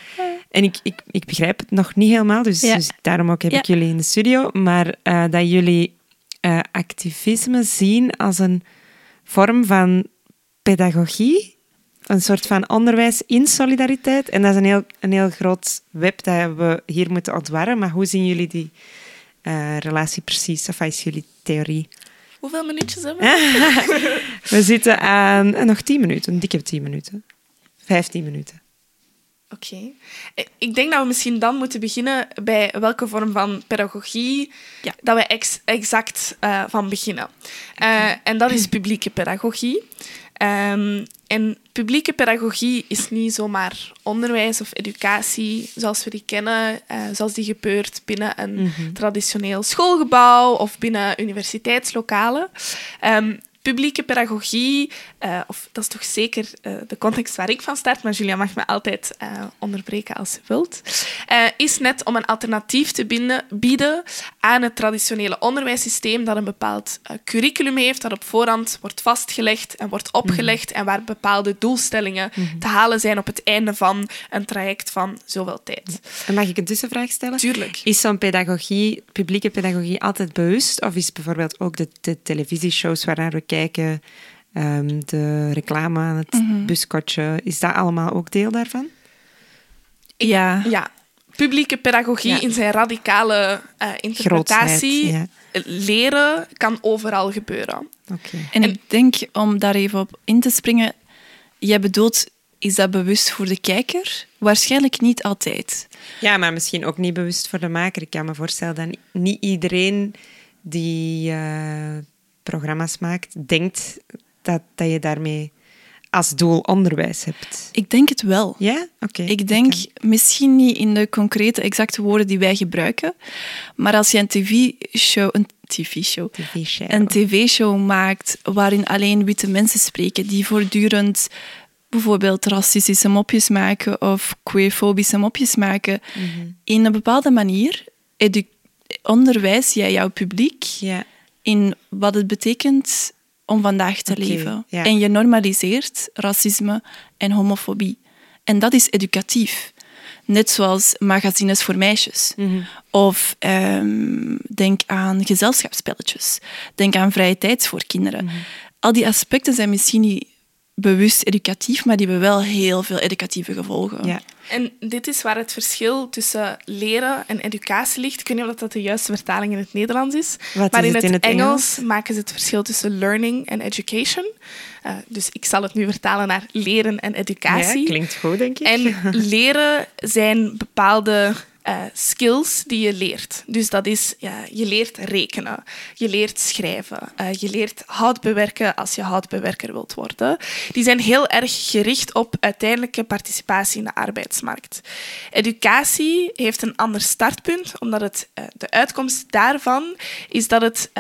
En ik, ik, ik begrijp het nog niet helemaal, dus, Ja. dus daarom ook heb Ja. ik jullie in de studio. Maar eh, dat jullie eh, activisme zien als een vorm van pedagogie. Een soort van onderwijs in solidariteit. En dat is een heel, een heel groot web dat we hier moeten ontwarren. Maar hoe zien jullie die eh, relatie precies? Of wat is jullie theorie? Hoeveel minuutjes hebben we? We zitten aan eh, nog tien minuten, een dikke tien minuten. Vijftien minuten. Oké. Ik denk dat we misschien dan moeten beginnen bij welke vorm van pedagogie Ja. dat we ex- exact eh, van beginnen. En dat is publieke pedagogie. Ehm, en publieke pedagogie is niet zomaar onderwijs of educatie zoals we die kennen, uh, zoals die gebeurt binnen een Mhm. traditioneel schoolgebouw of binnen universiteitslokalen. Ehm, publieke pedagogie, eh, of dat is toch zeker eh, de context waar ik van start, maar Julia mag me altijd eh, onderbreken als ze wilt, is net om een alternatief te binden, bieden aan het traditionele onderwijssysteem dat een bepaald curriculum heeft, dat op voorhand wordt vastgelegd en wordt opgelegd en waar bepaalde doelstellingen te halen zijn op het einde van een traject van zoveel tijd. En mag ik een tussenvraag stellen? Tuurlijk. Is zo'n pedagogie, publieke pedagogie, altijd bewust? Of is bijvoorbeeld ook de, de televisieshows waarnaar we kijken, ehm, de reclame aan het buskotje, is dat allemaal ook deel daarvan? Ja, Ja, publieke pedagogie Ja. in zijn radicale eh, interpretatie, leren kan overal gebeuren. Oké. en ik denk om daar even op in te springen, jij bedoelt, is dat bewust voor de kijker? Waarschijnlijk niet altijd. Ja, maar misschien ook niet bewust voor de maker. Ik kan me voorstellen dat niet iedereen die eh, programma's maakt, denkt dat, dat je daarmee als doel onderwijs hebt. Ik denk het wel. Ja? Oké. Ik denk misschien niet in de concrete, exacte woorden die wij gebruiken, maar als je een tv-show, een tv-show, een tv-show maakt waarin alleen witte mensen spreken, die voortdurend bijvoorbeeld racistische mopjes maken of queerfobische mopjes maken, Mhm. in een bepaalde manier onderwijs jij jouw publiek Ja. In wat het betekent om vandaag te leven. ja. En je normaliseert racisme en homofobie. En dat is educatief. Net zoals magazines voor meisjes. Mhm. Of ehm, denk aan gezelschapsspelletjes. Denk aan vrije tijd voor kinderen. Mhm. Al die aspecten zijn misschien niet bewust educatief, maar die hebben wel heel veel educatieve gevolgen. Ja. En dit is waar het verschil tussen leren en educatie ligt. Ik weet niet of dat de juiste vertaling in het Nederlands is. Wat maar is in het het, in het Engels, Engels? maken ze het verschil tussen learning en education. Eh, dus ik zal het nu vertalen naar leren en educatie. Ja, klinkt goed, denk ik. En leren zijn bepaalde eh, skills die je leert. Dus dat is, je leert rekenen, je leert schrijven, eh, je leert hout bewerken als je houtbewerker wilt worden. Die zijn heel erg gericht op uiteindelijke participatie in de arbeidsmarkt. Educatie heeft een ander startpunt, omdat het, eh, de uitkomst daarvan is dat het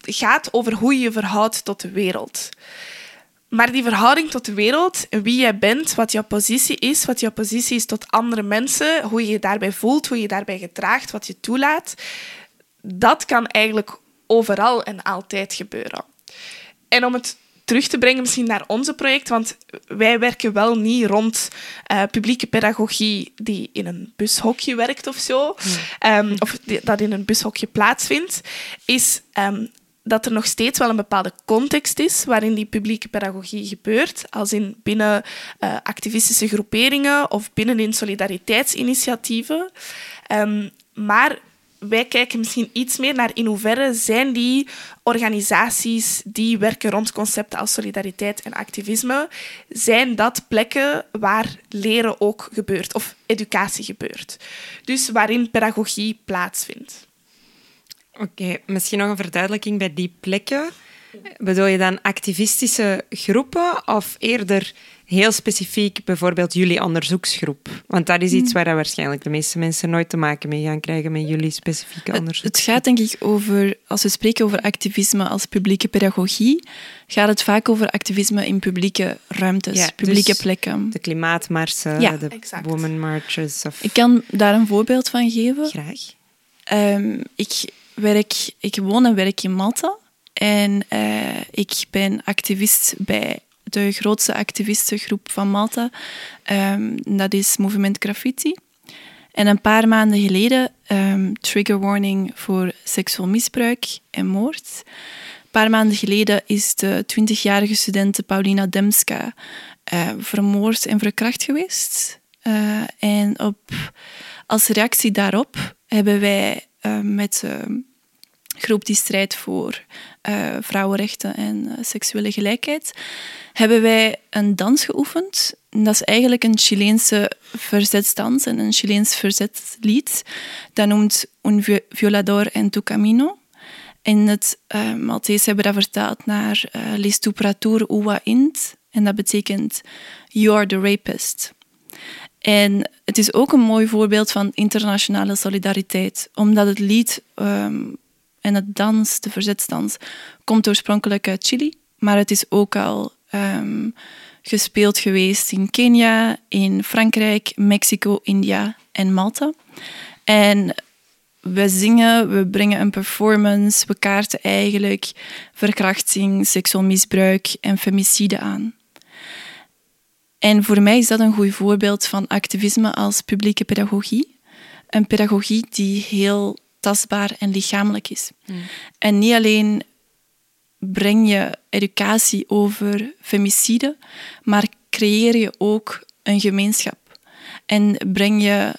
gaat over hoe je je verhoudt tot de wereld. Maar die verhouding tot de wereld, wie jij bent, wat jouw positie is, wat jouw positie is tot andere mensen, hoe je je daarbij voelt, hoe je je daarbij gedraagt, wat je toelaat, dat kan eigenlijk overal en altijd gebeuren. En om het terug te brengen misschien naar onze project, want wij werken wel niet rond eh, publieke pedagogie die in een bushokje werkt of zo, ehm, of die- dat in een bushokje plaatsvindt, is ehm, dat er nog steeds wel een bepaalde context is waarin die publieke pedagogie gebeurt, als in binnen eh, activistische groeperingen of binnenin solidariteitsinitiatieven. Ehm, maar wij kijken misschien iets meer naar in hoeverre zijn die organisaties die werken rond concepten als solidariteit en activisme, zijn dat plekken waar leren ook gebeurt of educatie gebeurt. Dus waarin pedagogie plaatsvindt. Oké, misschien nog een verduidelijking bij die plekken. Bedoel je dan activistische groepen of eerder heel specifiek bijvoorbeeld jullie onderzoeksgroep? Want dat is iets waar dat waarschijnlijk de meeste mensen nooit te maken mee gaan krijgen met jullie specifieke onderzoek. het gaat denk ik over, als we spreken over activisme als publieke pedagogie, gaat het vaak over activisme in publieke ruimtes, Ja, publieke dus plekken. De klimaatmarsen, Ja, de exact. woman marches of... Ik kan daar een voorbeeld van geven. Graag. Ehm, ik, werk, ik woon en werk in Malta. En eh, ik ben activist bij de grootste activistengroep van Malta. Ehm, dat is Movement Graffiti. En een paar maanden geleden, ehm, trigger warning voor seksueel misbruik en moord. Een paar maanden geleden is de 20-jarige studente Paulina Demska eh, vermoord en verkracht geweest. Eh, en op, als reactie daarop hebben wij met de groep die strijdt voor eh, vrouwenrechten en eh, seksuele gelijkheid, hebben wij een dans geoefend. En dat is eigenlijk een Chileense verzetsdans en een Chileens verzetslied. Dat noemt Un vi- violador en tu camino. In het uh, Maltese hebben we dat vertaald naar uh, Les Tupratur Uwa Int. En dat betekent You are the rapist. En het is ook een mooi voorbeeld van internationale solidariteit, omdat het lied um, en het dans, de verzetstans, komt oorspronkelijk uit Chili, maar het is ook al um, gespeeld geweest in Kenia, in Frankrijk, Mexico, India en Malta. En we zingen, we brengen een performance, we kaarten eigenlijk verkrachting, seksueel misbruik en femicide aan. En voor mij is dat een goed voorbeeld van activisme als publieke pedagogie. Een pedagogie die heel tastbaar en lichamelijk is. Hmm. En niet alleen breng je educatie over femicide, maar creëer je ook een gemeenschap. En breng je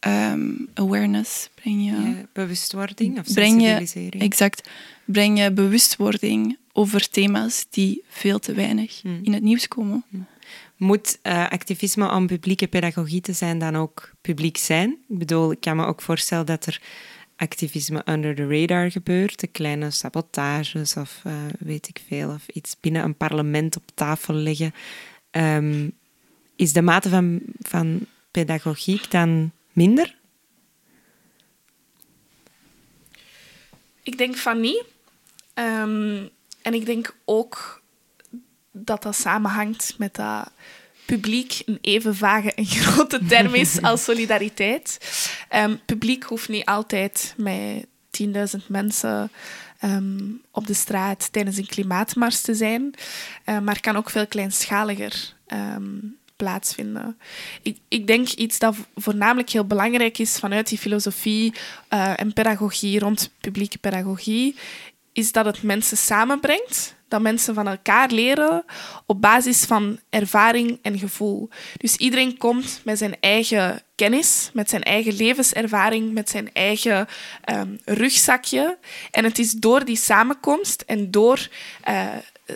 ehm, awareness, breng je... bewustwording of breng sensibilisering. Je, exact. Breng je bewustwording over thema's die veel te weinig hmm. in het nieuws komen. Hmm. Moet uh, activisme om publieke pedagogie te zijn dan ook publiek zijn? Ik bedoel, ik kan me ook voorstellen dat er activisme under the radar gebeurt, de kleine sabotages of uh, weet ik veel, of iets binnen een parlement op tafel leggen. Um, is de mate van, van pedagogiek dan minder? Ik denk van niet. Um, en ik denk ook dat dat samenhangt met dat publiek een even vage en grote term is als solidariteit. Um, publiek hoeft niet altijd met 10.000 mensen um, op de straat tijdens een klimaatmars te zijn, uh, maar kan ook veel kleinschaliger um, plaatsvinden. Ik, ik, denk iets dat voornamelijk heel belangrijk is vanuit die filosofie uh, en pedagogie rond publieke pedagogie, is dat het mensen samenbrengt dat mensen van elkaar leren op basis van ervaring en gevoel. Dus iedereen komt met zijn eigen kennis, met zijn eigen levenservaring, met zijn eigen um, rugzakje. En het is door die samenkomst en door uh,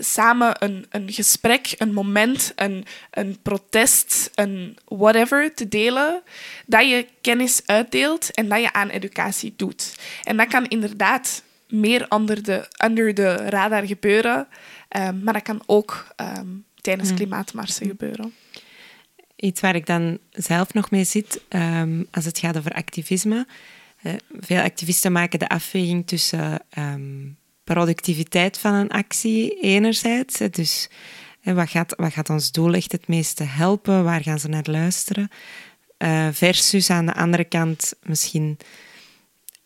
samen een, een gesprek, een moment, een, een protest, een whatever te delen, dat je kennis uitdeelt en dat je aan educatie doet. En dat kan inderdaad meer onder de, under de radar gebeuren. Um, maar dat kan ook um, tijdens hmm. klimaatmarsen gebeuren. Iets waar ik dan zelf nog mee zit, um, als het gaat over activisme. Uh, veel activisten maken de afweging tussen productiviteit van een actie enerzijds. Dus wat, gaat, wat gaat ons doel echt het meeste helpen? Waar gaan ze naar luisteren? Uh, versus aan de andere kant misschien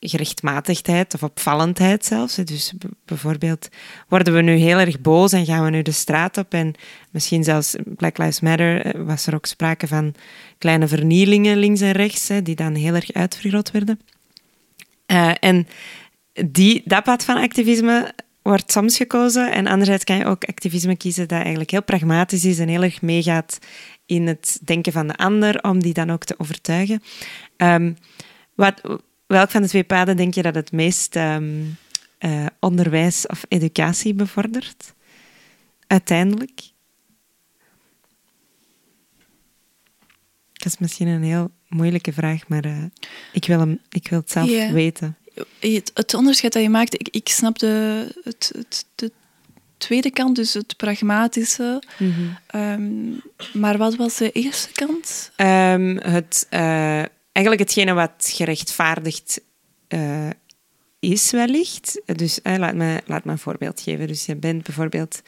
gerechtmatigdheid of opvallendheid zelfs. Dus bijvoorbeeld, worden we nu heel erg boos en gaan we nu de straat op en misschien zelfs Black Lives Matter eh, was er ook sprake van kleine vernielingen links en rechts, die dan heel erg uitvergroot werden. Uh, en die, dat pad van activisme wordt soms gekozen en anderzijds kan je ook activisme kiezen dat eigenlijk heel pragmatisch is en heel erg meegaat in het denken van de ander, om die dan ook te overtuigen. Um, wat, Welk van de twee paden denk je dat het meest um, uh, onderwijs of educatie bevordert? Uiteindelijk? Dat is misschien een heel moeilijke vraag, maar uh, ik, wil hem, ik wil het zelf yeah. weten. Het, het, onderscheid dat je maakt, ik, ik snap de, het, het, de tweede kant, dus het pragmatische. Mm -hmm. um, maar wat was de eerste kant? Um, het uh, eigenlijk hetgene wat gerechtvaardigd uh, is wellicht. Dus uh, laat, me, laat me een voorbeeld geven. Dus je bent bijvoorbeeld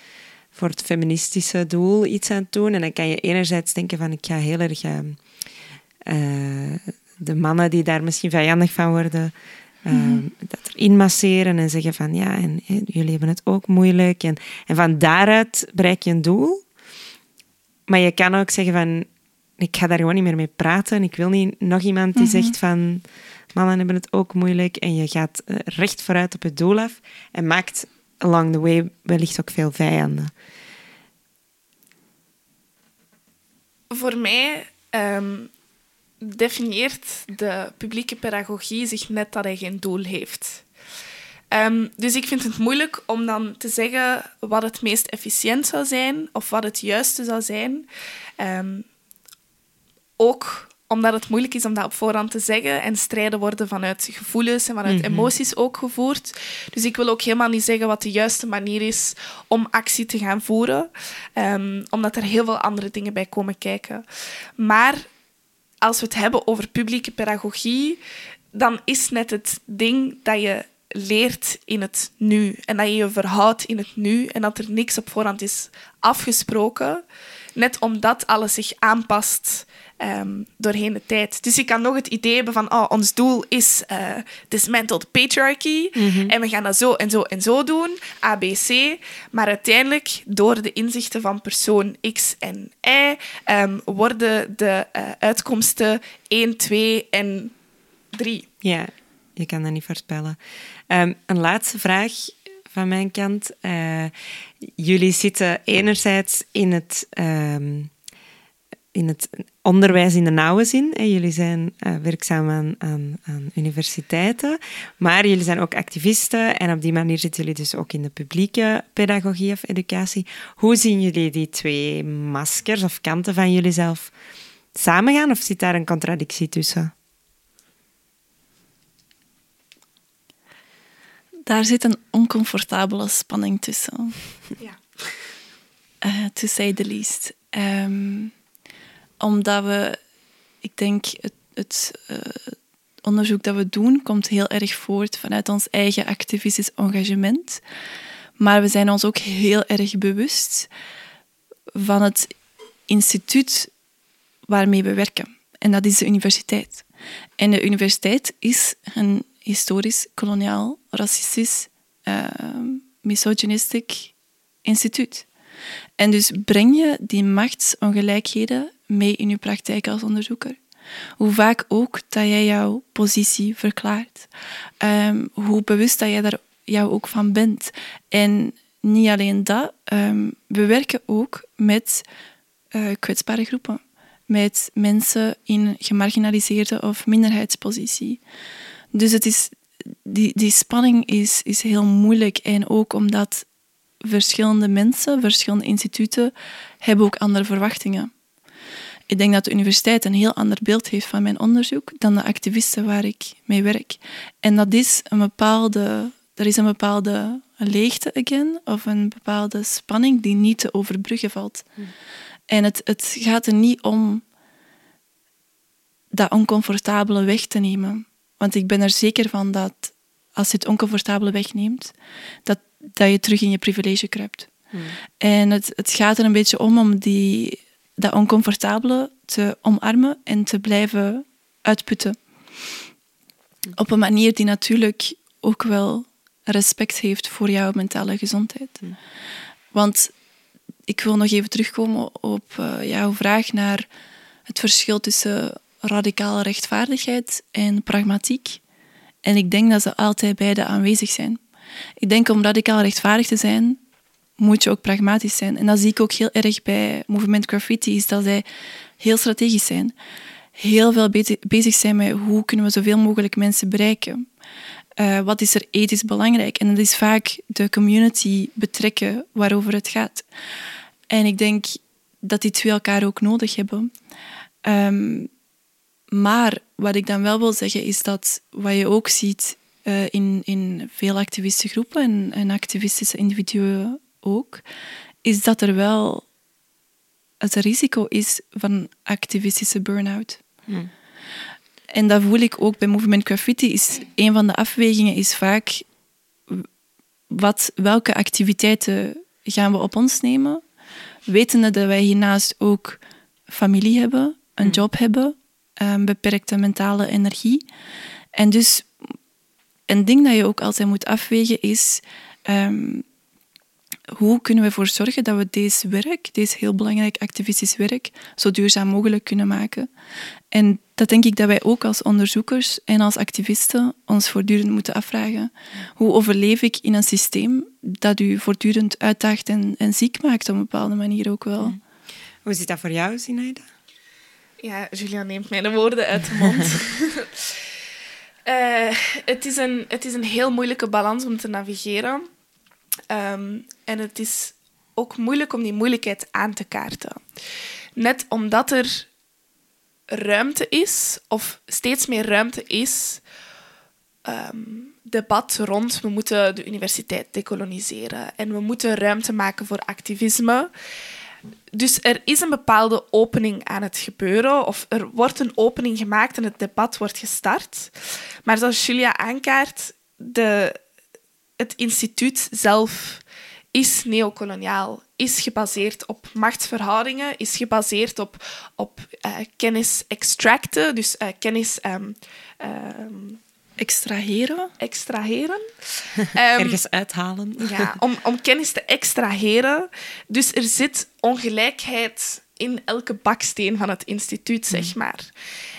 voor het feministische doel iets aan het doen. En dan kan je enerzijds denken van ik ga heel erg uh, de mannen die daar misschien vijandig van worden, mm dat erin masseren en zeggen van ja, en, en, jullie hebben het ook moeilijk. En, en van daaruit bereik je een doel. Maar je kan ook zeggen van ik ga daar gewoon niet meer mee praten. Ik wil niet nog iemand die mhm. zegt van mannen hebben het ook moeilijk. En je gaat eh, recht vooruit op het doel af en maakt along the way wellicht ook veel vijanden. Voor mij um, definieert de publieke pedagogie zich net dat hij geen doel heeft. Um, dus ik vind het moeilijk om dan te zeggen wat het meest efficiënt zou zijn of wat het juiste zou zijn. Um, ook omdat het moeilijk is om dat op voorhand te zeggen. En strijden worden vanuit gevoelens en vanuit Mhm. emoties ook gevoerd. Dus ik wil ook helemaal niet zeggen wat de juiste manier is om actie te gaan voeren. Ehm, omdat er heel veel andere dingen bij komen kijken. Maar als we het hebben over publieke pedagogie, dan is net het ding dat je leert in het nu. En dat je je verhoudt in het nu. En dat er niks op voorhand is afgesproken. Net omdat alles zich aanpast ehm, doorheen de tijd. Dus je kan nog het idee hebben van... Oh, ons doel is eh dismantled patriarchy. En we gaan dat zo en zo en zo doen. A, B, C. Maar uiteindelijk, door de inzichten van persoon X en Y... ehm, worden de eh, uitkomsten 1, 2 en 3. Ja, je kan dat niet voorspellen. Ehm, een laatste vraag van mijn kant. Eh, jullie zitten enerzijds in het, in het onderwijs in de nauwe zin. Hè. Jullie zijn eh, werkzaam aan, aan, aan universiteiten, maar jullie zijn ook activisten en op die manier zitten jullie dus ook in de publieke pedagogie of educatie. Hoe zien jullie die twee maskers of kanten van jullie zelf samengaan of zit daar een contradictie tussen? Daar zit een oncomfortabele spanning tussen. Ja. eh to say the least. Ehm, omdat we, ik denk, het, het eh, onderzoek dat we doen komt heel erg voort vanuit ons eigen activistisch engagement. Maar we zijn ons ook heel erg bewust van het instituut waarmee we werken. En dat is de universiteit. En de universiteit is een historisch, koloniaal, racistisch, uh, misogynistisch instituut. En dus breng je die machtsongelijkheden mee in je praktijk als onderzoeker. Hoe vaak ook dat jij jouw positie verklaart. Um, hoe bewust dat jij daar jou ook van bent. En niet alleen dat, um, we werken ook met uh, kwetsbare groepen. Met mensen in gemarginaliseerde of minderheidspositie. Dus het is, die, die spanning is, is heel moeilijk. En ook omdat verschillende mensen, verschillende instituten, hebben ook andere verwachtingen. Ik denk dat de universiteit een heel ander beeld heeft van mijn onderzoek dan de activisten waar ik mee werk. En dat is een bepaalde, er is een bepaalde leegte again, of een bepaalde spanning die niet te overbruggen valt. Hmm. En het, het gaat er niet om dat oncomfortabele weg te nemen. Want ik ben er zeker van dat als je het oncomfortabele wegneemt, dat, dat je terug in je privilege kruipt. Hmm. En het, het gaat er een beetje om om die, dat oncomfortabele te omarmen en te blijven uitputten. Hmm. Op een manier die natuurlijk ook wel respect heeft voor jouw mentale gezondheid. Hmm. Want ik wil nog even terugkomen op uh, jouw vraag naar het verschil tussen radicale rechtvaardigheid en pragmatiek. En ik denk dat ze altijd beide aanwezig zijn. Ik denk om radicaal rechtvaardig te zijn, moet je ook pragmatisch zijn. En dat zie ik ook heel erg bij Movement Graffiti, is dat zij heel strategisch zijn. Heel veel bezig zijn met hoe kunnen we zoveel mogelijk mensen bereiken. Uh, wat is er ethisch belangrijk? En dat is vaak de community betrekken waarover het gaat. En ik denk dat die twee elkaar ook nodig hebben. Um, maar wat ik dan wel wil zeggen is dat wat je ook ziet uh, in, in veel activistische groepen en, en activistische individuen ook, is dat er wel het risico is van activistische burn-out. Hmm. En dat voel ik ook bij Movement Graffiti. Is, een van de afwegingen is vaak wat, welke activiteiten gaan we op ons nemen, wetende dat wij hiernaast ook familie hebben, een job hebben, um, beperkte mentale energie. En dus een ding dat je ook altijd moet afwegen is um, hoe kunnen we ervoor zorgen dat we deze werk, deze heel belangrijk activistisch werk, zo duurzaam mogelijk kunnen maken. En dat denk ik dat wij ook als onderzoekers en als activisten ons voortdurend moeten afvragen. Hoe overleef ik in een systeem dat u voortdurend uitdaagt en, en ziek maakt op een bepaalde manier ook wel? Hoe zit dat voor jou, Zinaida? Ja, Julia neemt mij de woorden uit de mond. uh, het, is een, het is een heel moeilijke balans om te navigeren. Um, en het is ook moeilijk om die moeilijkheid aan te kaarten. Net omdat er ruimte is, of steeds meer ruimte is, ehm, debat rond we moeten de universiteit decoloniseren en we moeten ruimte maken voor activisme. Dus er is een bepaalde opening aan het gebeuren, of er wordt een opening gemaakt en het debat wordt gestart. Maar zoals Julia aankaart, de, het instituut zelf is neocoloniaal, is gebaseerd op machtsverhoudingen, is gebaseerd op, op uh, kennis extracten, dus uh, kennis um, um, extraheren. Extraheren. Um, Ergens uithalen. ja, om, om kennis te extraheren. Dus er zit ongelijkheid in elke baksteen van het instituut, zeg mm. maar.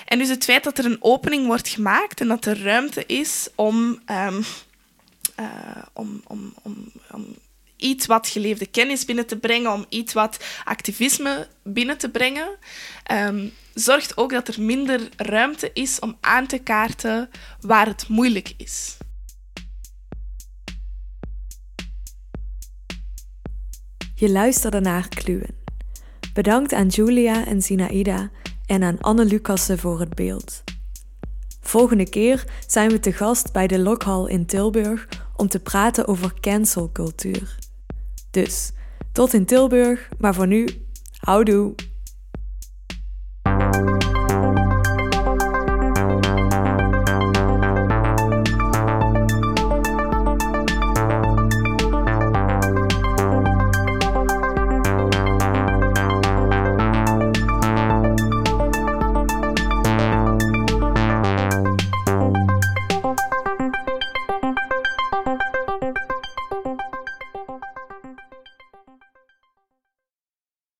En dus het feit dat er een opening wordt gemaakt en dat er ruimte is om, um, uh, om, om, om, om iets wat geleefde kennis binnen te brengen, om iets wat activisme binnen te brengen, um, zorgt ook dat er minder ruimte is om aan te kaarten waar het moeilijk is. Je luisterde naar Kluwen. Bedankt aan Julia en Sinaida en aan Anne Lucassen voor het beeld. Volgende keer zijn we te gast bij de Lokhal in Tilburg om te praten over cancelcultuur. Dus tot in Tilburg, maar voor nu, houdoe!